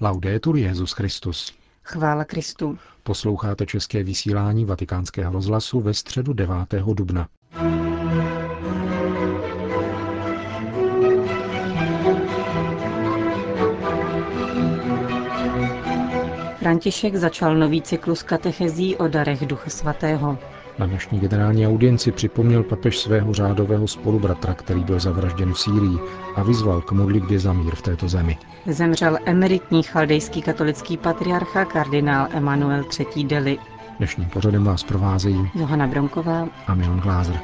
Laudetur Jezus Christus. Chvála Kristu. Posloucháte české vysílání Vatikánského rozhlasu ve středu 9. dubna. František začal nový cyklus katechezí o darech Ducha Svatého. Na dnešní generální audienci připomněl papež svého řádového spolubratra, který byl zavražděn v Sýrii a vyzval k modlitbě za mír v této zemi. Zemřel emeritní chaldejský katolický patriarcha kardinál Emanuel III. Deli. Dnešním pořadem vás provázejí Johana Bronková a Milan Glázer.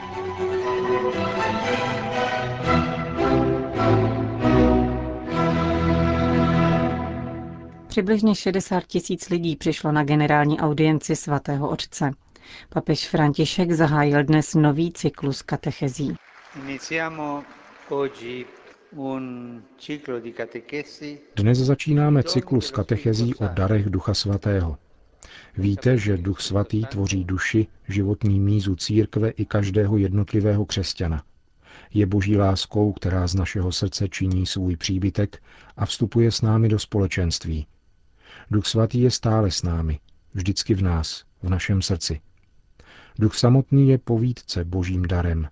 Přibližně 60 tisíc lidí přišlo na generální audienci svatého otce. Papež František zahájil dnes nový cyklus katechezí. Dnes začínáme cyklus katechezí o darech Ducha Svatého. Víte, že Duch Svatý tvoří duši, životní mízu církve i každého jednotlivého křesťana. Je boží láskou, která z našeho srdce činí svůj příbytek a vstupuje s námi do společenství. Duch Svatý je stále s námi, vždycky v nás, v našem srdci. Duch samotný je povídce božím darem.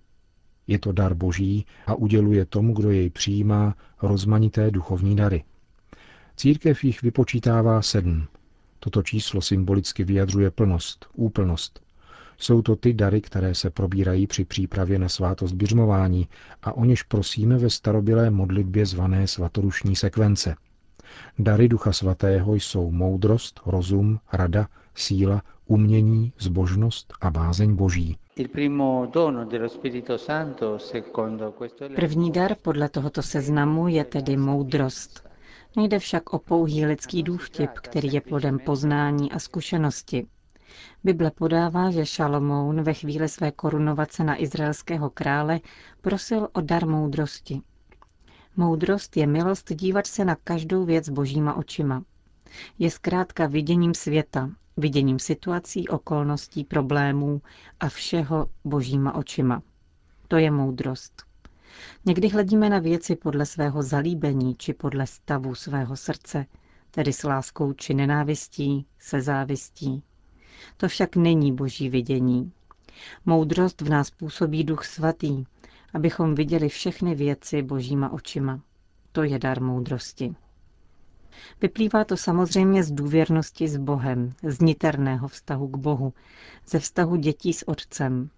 Je to dar boží a uděluje tomu, kdo jej přijímá, rozmanité duchovní dary. Církev jich vypočítává sedm. Toto číslo symbolicky vyjadřuje plnost, úplnost. Jsou to ty dary, které se probírají při přípravě na svátost běžmování a o něž prosíme ve starobylé modlitbě zvané svatorušní sekvence. Dary Ducha Svatého jsou moudrost, rozum, rada, síla, umění, zbožnost a bázeň boží. První dar podle tohoto seznamu je tedy moudrost. Nejde však o pouhý lidský důvtip, který je plodem poznání a zkušenosti. Bible podává, že Šalomoun ve chvíli své korunovace na izraelského krále prosil o dar moudrosti. Moudrost je milost dívat se na každou věc božíma očima. Je zkrátka viděním světa, viděním situací, okolností, problémů a všeho božíma očima. To je moudrost. Někdy hledíme na věci podle svého zalíbení či podle stavu svého srdce, tedy s láskou či nenávistí, se závistí. To však není boží vidění. Moudrost v nás působí duch svatý, abychom viděli všechny věci božíma očima. To je dar moudrosti. Vyplývá to samozřejmě z důvěrnosti s Bohem, z niterného vztahu k Bohu, ze vztahu dětí s Otcem.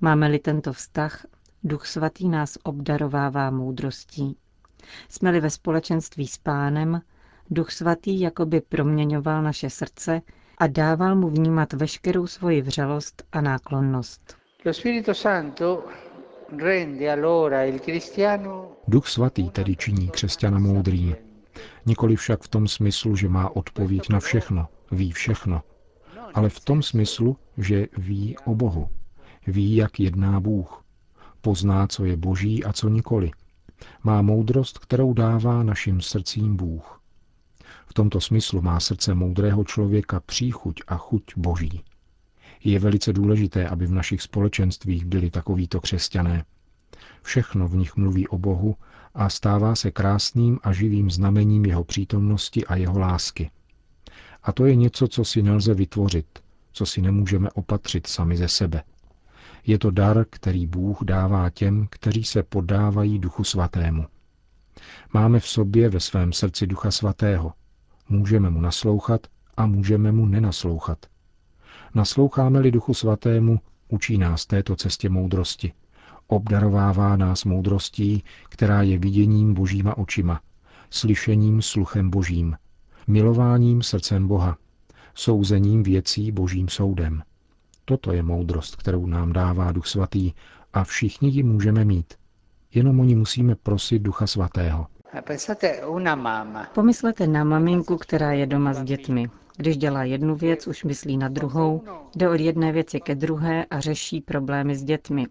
Máme-li tento vztah, Duch Svatý nás obdarovává moudrostí. Jsme-li ve společenství s Pánem, Duch Svatý jakoby proměňoval naše srdce a dával mu vnímat veškerou svoji vřelost a náklonnost. Duch Svatý tedy činí křesťana moudrým, Nikoli však v tom smyslu, že má odpověď na všechno, ví všechno, ale v tom smyslu, že ví o Bohu. Ví, jak jedná Bůh. Pozná, co je boží a co nikoli. Má moudrost, kterou dává našim srdcím Bůh. V tomto smyslu má srdce moudrého člověka příchuť a chuť boží. Je velice důležité, aby v našich společenstvích byli takovýto křesťané. Všechno v nich mluví o Bohu a stává se krásným a živým znamením jeho přítomnosti a jeho lásky. A to je něco, co si nelze vytvořit, co si nemůžeme opatřit sami ze sebe. Je to dar, který Bůh dává těm, kteří se podávají Duchu Svatému. Máme v sobě ve svém srdci Ducha Svatého. Můžeme mu naslouchat a můžeme mu nenaslouchat. Nasloucháme-li Duchu Svatému, učí nás této cestě moudrosti – Obdarovává nás moudrostí, která je viděním božíma očima, slyšením sluchem božím, milováním srdcem Boha, souzením věcí božím soudem. Toto je moudrost, kterou nám dává Duch Svatý a všichni ji můžeme mít. Jenom oni musíme prosit Ducha Svatého. Pomyslete na maminku, která je doma s dětmi. Když dělá jednu věc, už myslí na druhou, jde od jedné věci ke druhé a řeší problémy s dětmi.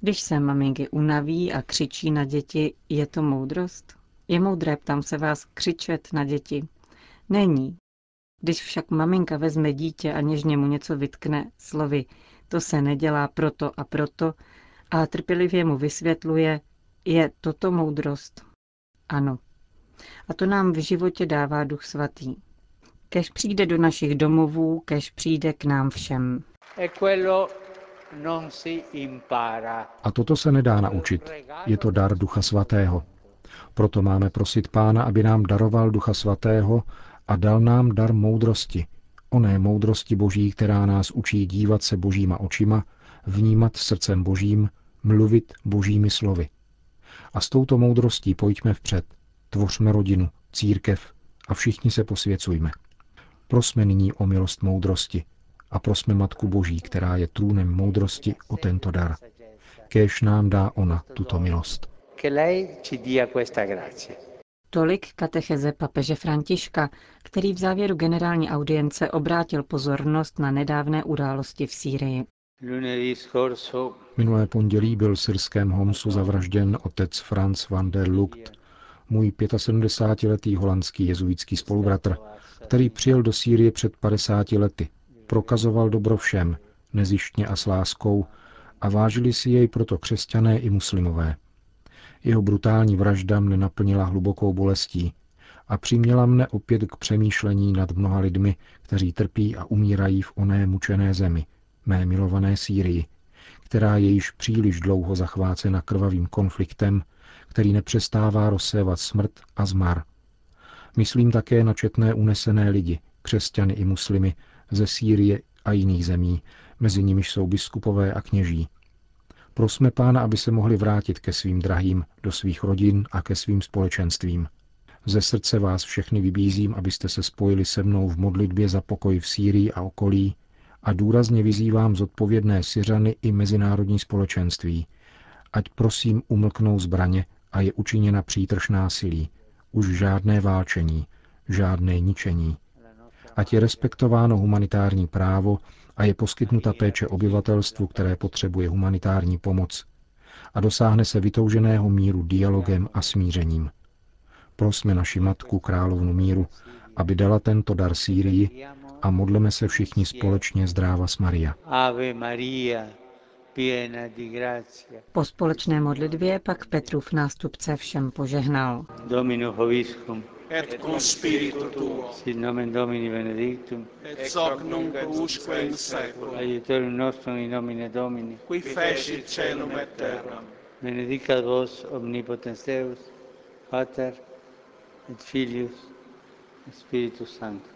Když se maminky unaví a křičí na děti, je to moudrost? Je moudré, ptám se vás, křičet na děti? Není. Když však maminka vezme dítě a něžně mu něco vytkne slovy, to se nedělá proto a proto, a trpělivě mu vysvětluje, je toto moudrost? Ano. A to nám v životě dává Duch Svatý. Kež přijde do našich domovů, kež přijde k nám všem. A toto se nedá naučit. Je to dar Ducha Svatého. Proto máme prosit Pána, aby nám daroval Ducha Svatého a dal nám dar moudrosti, oné moudrosti Boží, která nás učí dívat se božíma očima, vnímat srdcem Božím, mluvit božími slovy. A s touto moudrostí pojďme vpřed, tvořme rodinu, církev a všichni se posvěcujme. Prosme nyní o milost moudrosti a prosme Matku Boží, která je trůnem moudrosti, o tento dar. Kéž nám dá ona tuto milost. Tolik katecheze papeže Františka, který v závěru generální audience obrátil pozornost na nedávné události v Sýrii. Minulé pondělí byl v syrském Homsu zavražděn otec Franz van der Lucht, můj 75-letý holandský jezuitský spolubratr, který přijel do Sýrie před 50 lety. Prokazoval dobro všem, nezištně a s láskou, a vážili si jej proto křesťané i muslimové. Jeho brutální vražda mne naplnila hlubokou bolestí a přiměla mne opět k přemýšlení nad mnoha lidmi, kteří trpí a umírají v oné mučené zemi, mé milované Sýrii, která je již příliš dlouho zachvácena krvavým konfliktem, který nepřestává rozsévat smrt a zmar. Myslím také na četné unesené lidi, křesťany i muslimy, ze Sýrie a jiných zemí, mezi nimiž jsou biskupové a kněží. Prosme Pána, aby se mohli vrátit ke svým drahým, do svých rodin a ke svým společenstvím. Ze srdce vás všechny vybízím, abyste se spojili se mnou v modlitbě za pokoj v Sýrii a okolí a důrazně vyzývám zodpovědné Syřany i mezinárodní společenství, ať prosím umlknou zbraně a je učiněna přítrž násilí, už žádné válčení, žádné ničení. Ať je respektováno humanitární právo a je poskytnuta péče obyvatelstvu, které potřebuje humanitární pomoc a dosáhne se vytouženého míru dialogem a smířením. Prosme naši matku, královnu míru, aby dala tento dar Sýrii a modleme se všichni společně zdráva s Maria. Ave Maria, po společné modlitbě pak Petrův nástupce všem požehnal. Domino hoviscum. Et cum spiritu tuo. Sit nomen Domini benedictum. Et hoc nunc usque in seculum. Aiutorium nostrum in nomine Domini. Qui feci celum et terram. Benedicat vos omnipotens Deus, Pater et Filius et Spiritus Sanctus.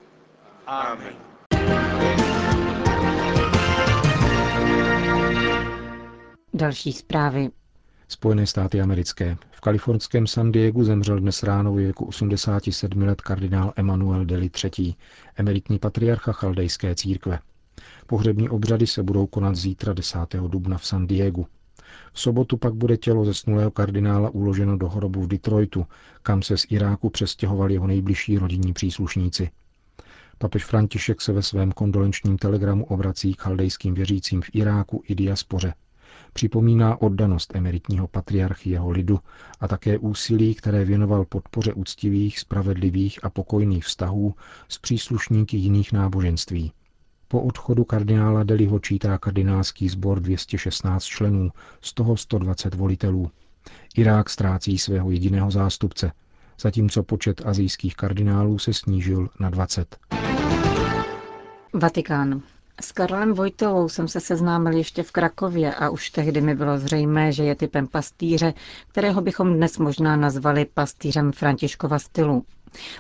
Amen. Další zprávy. Spojené státy americké. V kalifornském San Diegu zemřel dnes ráno v věku 87 let kardinál Emanuel Deli III., emeritní patriarcha chaldejské církve. Pohřební obřady se budou konat zítra 10. dubna v San Diegu. V sobotu pak bude tělo zesnulého kardinála uloženo do hrobu v Detroitu, kam se z Iráku přestěhovali jeho nejbližší rodinní příslušníci. Papež František se ve svém kondolenčním telegramu obrací k chaldejským věřícím v Iráku i diaspoře připomíná oddanost emeritního patriarchy jeho lidu a také úsilí, které věnoval podpoře úctivých, spravedlivých a pokojných vztahů s příslušníky jiných náboženství. Po odchodu kardinála Deliho čítá kardinálský sbor 216 členů, z toho 120 volitelů. Irák ztrácí svého jediného zástupce, zatímco počet azijských kardinálů se snížil na 20. Vatikán. S Karlem Vojtovou jsem se seznámil ještě v Krakově a už tehdy mi bylo zřejmé, že je typem pastýře, kterého bychom dnes možná nazvali pastýřem Františkova stylu.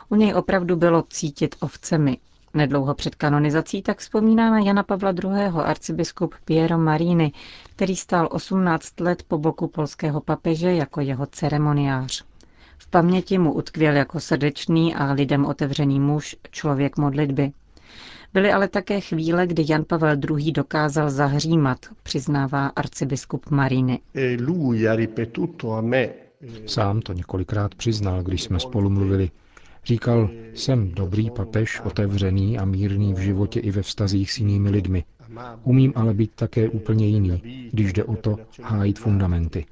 U něj opravdu bylo cítit ovcemi. Nedlouho před kanonizací tak vzpomíná na Jana Pavla II. arcibiskup Piero Marini, který stál 18 let po boku polského papeže jako jeho ceremoniář. V paměti mu utkvěl jako srdečný a lidem otevřený muž, člověk modlitby. Byly ale také chvíle, kdy Jan Pavel II. dokázal zahřímat, přiznává arcibiskup Mariny. E Sám to několikrát přiznal, když jsme spolu mluvili. Říkal, jsem dobrý papež, otevřený a mírný v životě i ve vztazích s jinými lidmi. Umím ale být také úplně jiný, když jde o to hájit fundamenty.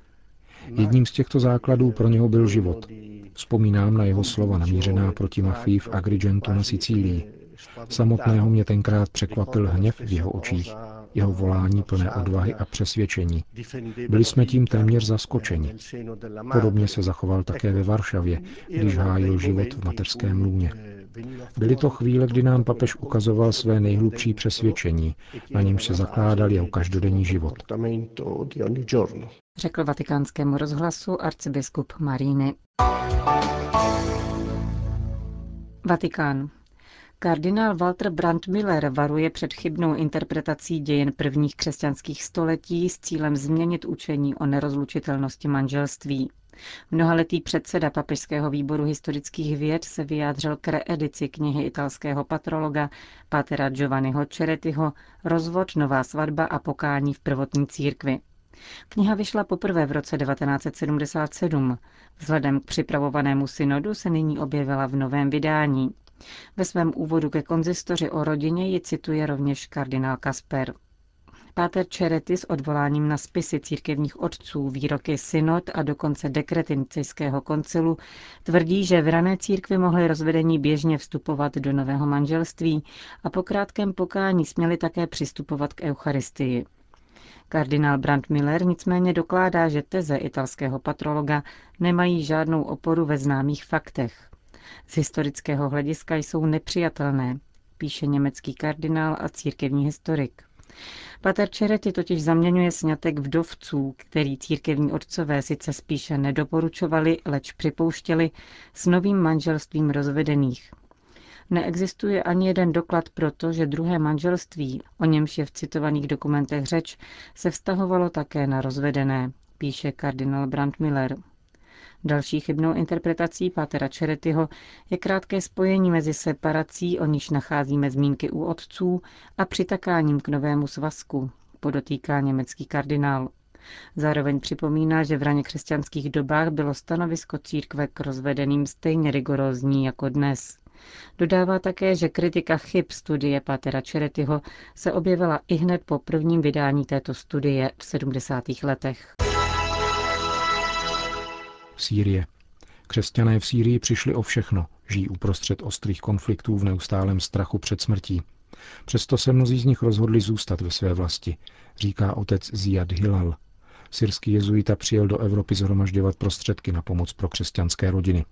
Jedním z těchto základů pro něho byl život. Vzpomínám na jeho slova namířená proti mafii v Agrigentu na Sicílii. Samotného mě tenkrát překvapil hněv v jeho očích. jeho volání plné odvahy a přesvědčení. Byli jsme tím téměř zaskočeni. Podobně se zachoval také ve Varšavě, když hájil život v mateřském lůně. Byly to chvíle, kdy nám papež ukazoval své nejhlubší přesvědčení, na němž se zakládal jeho každodenní život. Řekl vatikánskému rozhlasu arcibiskup Maríny. Vatikán. Kardinál Walter Brandmiller varuje před chybnou interpretací dějin prvních křesťanských století s cílem změnit učení o nerozlučitelnosti manželství. Mnohaletý předseda Papežského výboru historických věd se vyjádřil k reedici knihy italského patrologa Pátera Giovanniho Čeretyho Rozvod, nová svatba a pokání v prvotní církvi. Kniha vyšla poprvé v roce 1977. Vzhledem k připravovanému synodu se nyní objevila v novém vydání. Ve svém úvodu ke konzistoři o rodině ji cituje rovněž kardinál Kasper. Páter Čerety s odvoláním na spisy církevních otců, výroky synod a dokonce dekrety Nicejského koncilu tvrdí, že v rané církvi mohly rozvedení běžně vstupovat do nového manželství a po krátkém pokání směli také přistupovat k Eucharistii. Kardinál Brandt Miller nicméně dokládá, že teze italského patrologa nemají žádnou oporu ve známých faktech. Z historického hlediska jsou nepřijatelné, píše německý kardinál a církevní historik. Pater Čerety totiž zaměňuje sňatek vdovců, který církevní otcové sice spíše nedoporučovali, leč připouštěli, s novým manželstvím rozvedených. Neexistuje ani jeden doklad pro to, že druhé manželství, o němž je v citovaných dokumentech řeč, se vztahovalo také na rozvedené, píše kardinál Brandmiller. Další chybnou interpretací Pátera Čeretyho je krátké spojení mezi separací, o níž nacházíme zmínky u otců, a přitakáním k novému svazku, podotýká německý kardinál. Zároveň připomíná, že v raně křesťanských dobách bylo stanovisko církve k rozvedeným stejně rigorózní jako dnes. Dodává také, že kritika chyb studie Patera Čeretyho se objevila i hned po prvním vydání této studie v 70. letech. Sýrie. Křesťané v Sýrii přišli o všechno, žijí uprostřed ostrých konfliktů v neustálém strachu před smrtí. Přesto se mnozí z nich rozhodli zůstat ve své vlasti, říká otec Ziad Hilal. Syrský jezuita přijel do Evropy zhromažďovat prostředky na pomoc pro křesťanské rodiny.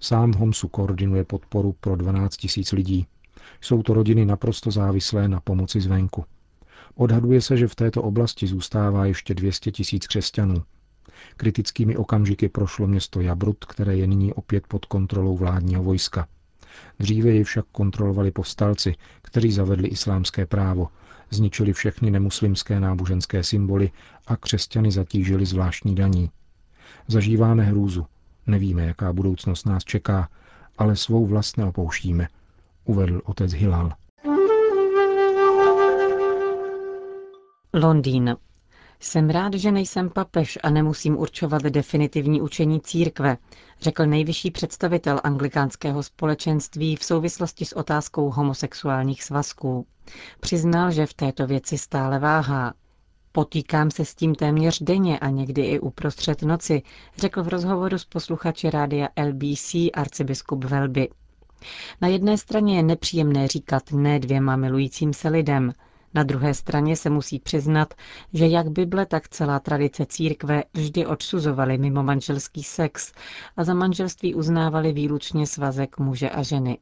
Sám Homsu koordinuje podporu pro 12 tisíc lidí. Jsou to rodiny naprosto závislé na pomoci zvenku. Odhaduje se, že v této oblasti zůstává ještě 200 tisíc křesťanů, Kritickými okamžiky prošlo město Jabrut, které je nyní opět pod kontrolou vládního vojska. Dříve ji však kontrolovali povstalci, kteří zavedli islámské právo, zničili všechny nemuslimské náboženské symboly a křesťany zatížili zvláštní daní. Zažíváme hrůzu, nevíme, jaká budoucnost nás čeká, ale svou vlast neopouštíme, uvedl otec Hilal. Londýn. Jsem rád, že nejsem papež a nemusím určovat definitivní učení církve, řekl nejvyšší představitel anglikánského společenství v souvislosti s otázkou homosexuálních svazků. Přiznal, že v této věci stále váhá. Potýkám se s tím téměř denně a někdy i uprostřed noci, řekl v rozhovoru s posluchači rádia LBC arcibiskup Velby. Na jedné straně je nepříjemné říkat ne dvěma milujícím se lidem, na druhé straně se musí přiznat, že jak Bible, tak celá tradice církve vždy odsuzovali mimo manželský sex a za manželství uznávali výlučně svazek muže a ženy.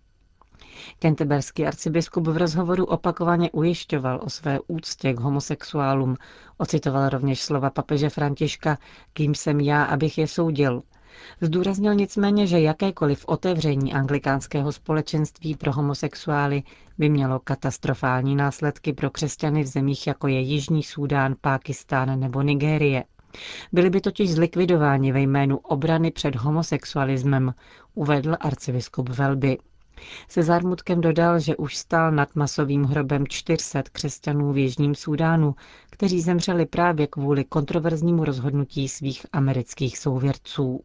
Kenteberský arcibiskup v rozhovoru opakovaně ujišťoval o své úctě k homosexuálům. Ocitoval rovněž slova papeže Františka, kým jsem já, abych je soudil – Zdůraznil nicméně, že jakékoliv otevření anglikánského společenství pro homosexuály by mělo katastrofální následky pro křesťany v zemích jako je Jižní Súdán, Pákistán nebo Nigérie. Byli by totiž zlikvidováni ve jménu obrany před homosexualismem, uvedl arcibiskup Velby. Se zármutkem dodal, že už stál nad masovým hrobem 400 křesťanů v Jižním Súdánu, kteří zemřeli právě kvůli kontroverznímu rozhodnutí svých amerických souvěrců.